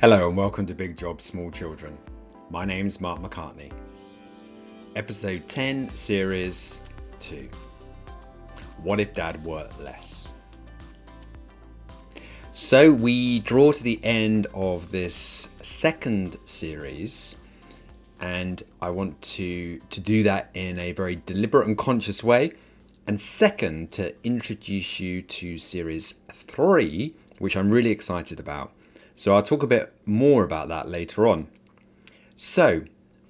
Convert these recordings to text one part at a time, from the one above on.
Hello and welcome to Big Job Small Children. My name is Mark McCartney. Episode 10, Series 2. What if Dad worked less? So we draw to the end of this second series, and I want to, to do that in a very deliberate and conscious way. And second, to introduce you to Series 3, which I'm really excited about so I'll talk a bit more about that later on. So,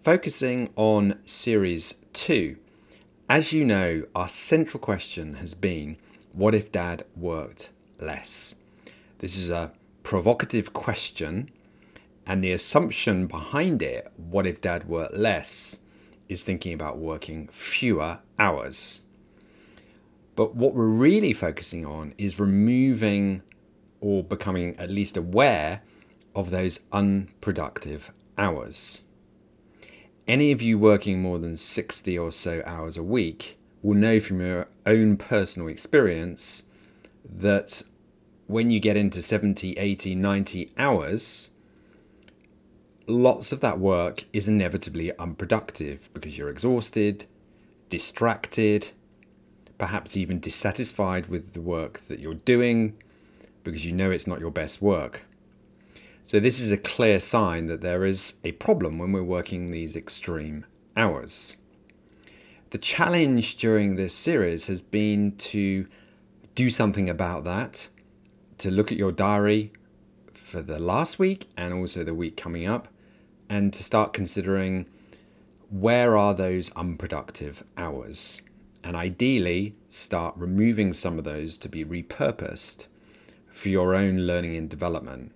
focusing on Series 2, as you know, our central question has been what if dad worked less? This is a provocative question, and the assumption behind it, what if dad worked less, is thinking about working fewer hours. But what we're really focusing on is removing or becoming at least aware of those unproductive hours. Any of you working more than 60 or so hours a week will know from your own personal experience that when you get into 70, 80, 90 hours, lots of that work is inevitably unproductive because you're exhausted, distracted, perhaps even dissatisfied with the work that you're doing because you know it's not your best work. So, this is a clear sign that there is a problem when we're working these extreme hours. The challenge during this series has been to do something about that, to look at your diary for the last week and also the week coming up, and to start considering where are those unproductive hours. And ideally, start removing some of those to be repurposed for your own learning and development.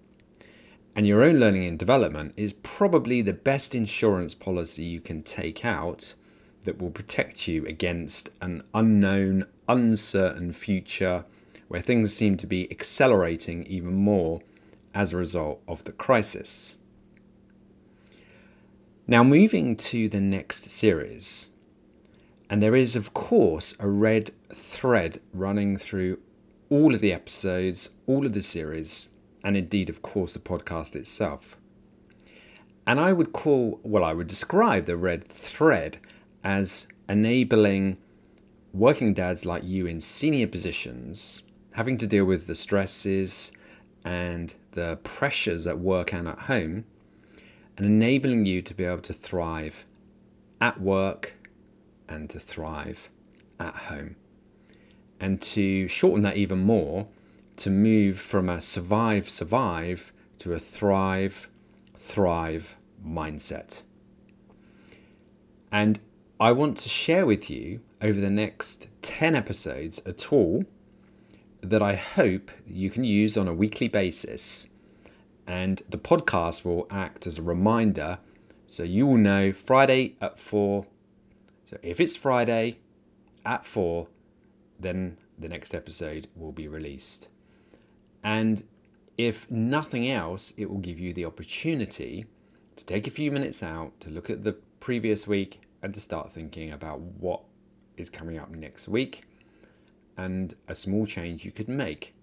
And your own learning and development is probably the best insurance policy you can take out that will protect you against an unknown, uncertain future where things seem to be accelerating even more as a result of the crisis. Now, moving to the next series, and there is, of course, a red thread running through all of the episodes, all of the series, and indeed, of course, the podcast itself. And I would call, well, I would describe the red thread as enabling working dads like you in senior positions having to deal with the stresses and the pressures at work and at home, and enabling you to be able to thrive at work and to thrive at home and to shorten that even more, to move from a survive, survive to a thrive, thrive mindset. And I want to share with you over the next 10 episodes a tool that I hope you can use on a weekly basis. And the podcast will act as a reminder so you will know Friday at 4. So if it's Friday at 4, then the next episode will be released. And if nothing else, it will give you the opportunity to take a few minutes out to look at the previous week and to start thinking about what is coming up next week and a small change you could make.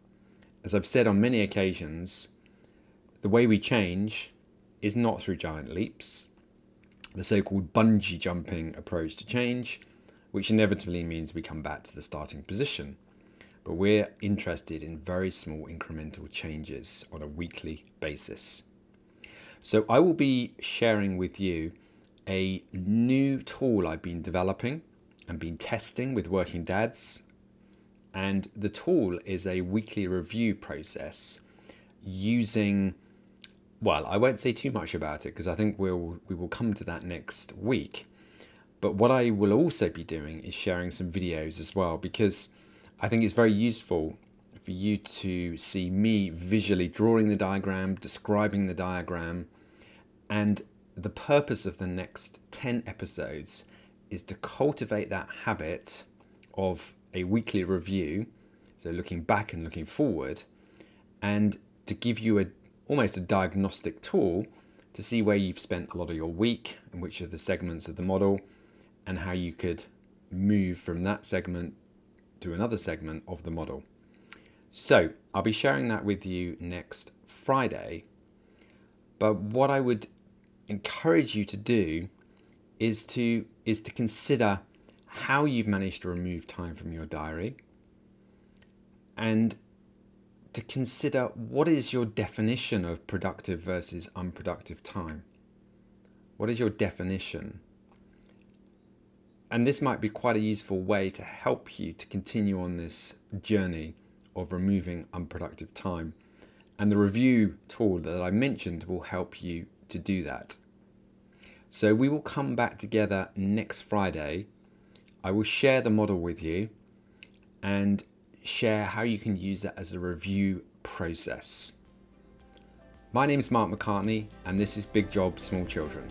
As I've said on many occasions, the way we change is not through giant leaps. The so called bungee jumping approach to change which inevitably means we come back to the starting position. But we're interested in very small incremental changes on a weekly basis. So I will be sharing with you a new tool I've been developing and been testing with working dads. And the tool is a weekly review process using well, I won't say too much about it because I think we'll we will come to that next week. But what I will also be doing is sharing some videos as well because I think it's very useful for you to see me visually drawing the diagram, describing the diagram, and the purpose of the next 10 episodes is to cultivate that habit of a weekly review, so looking back and looking forward, and to give you a almost a diagnostic tool to see where you've spent a lot of your week and which are the segments of the model and how you could move from that segment to another segment of the model. So, I'll be sharing that with you next Friday. But what I would encourage you to do is to is to consider how you've managed to remove time from your diary and to consider what is your definition of productive versus unproductive time. What is your definition? And this might be quite a useful way to help you to continue on this journey of removing unproductive time. And the review tool that I mentioned will help you to do that. So we will come back together next Friday. I will share the model with you and share how you can use that as a review process. My name is Mark McCartney, and this is Big Job Small Children.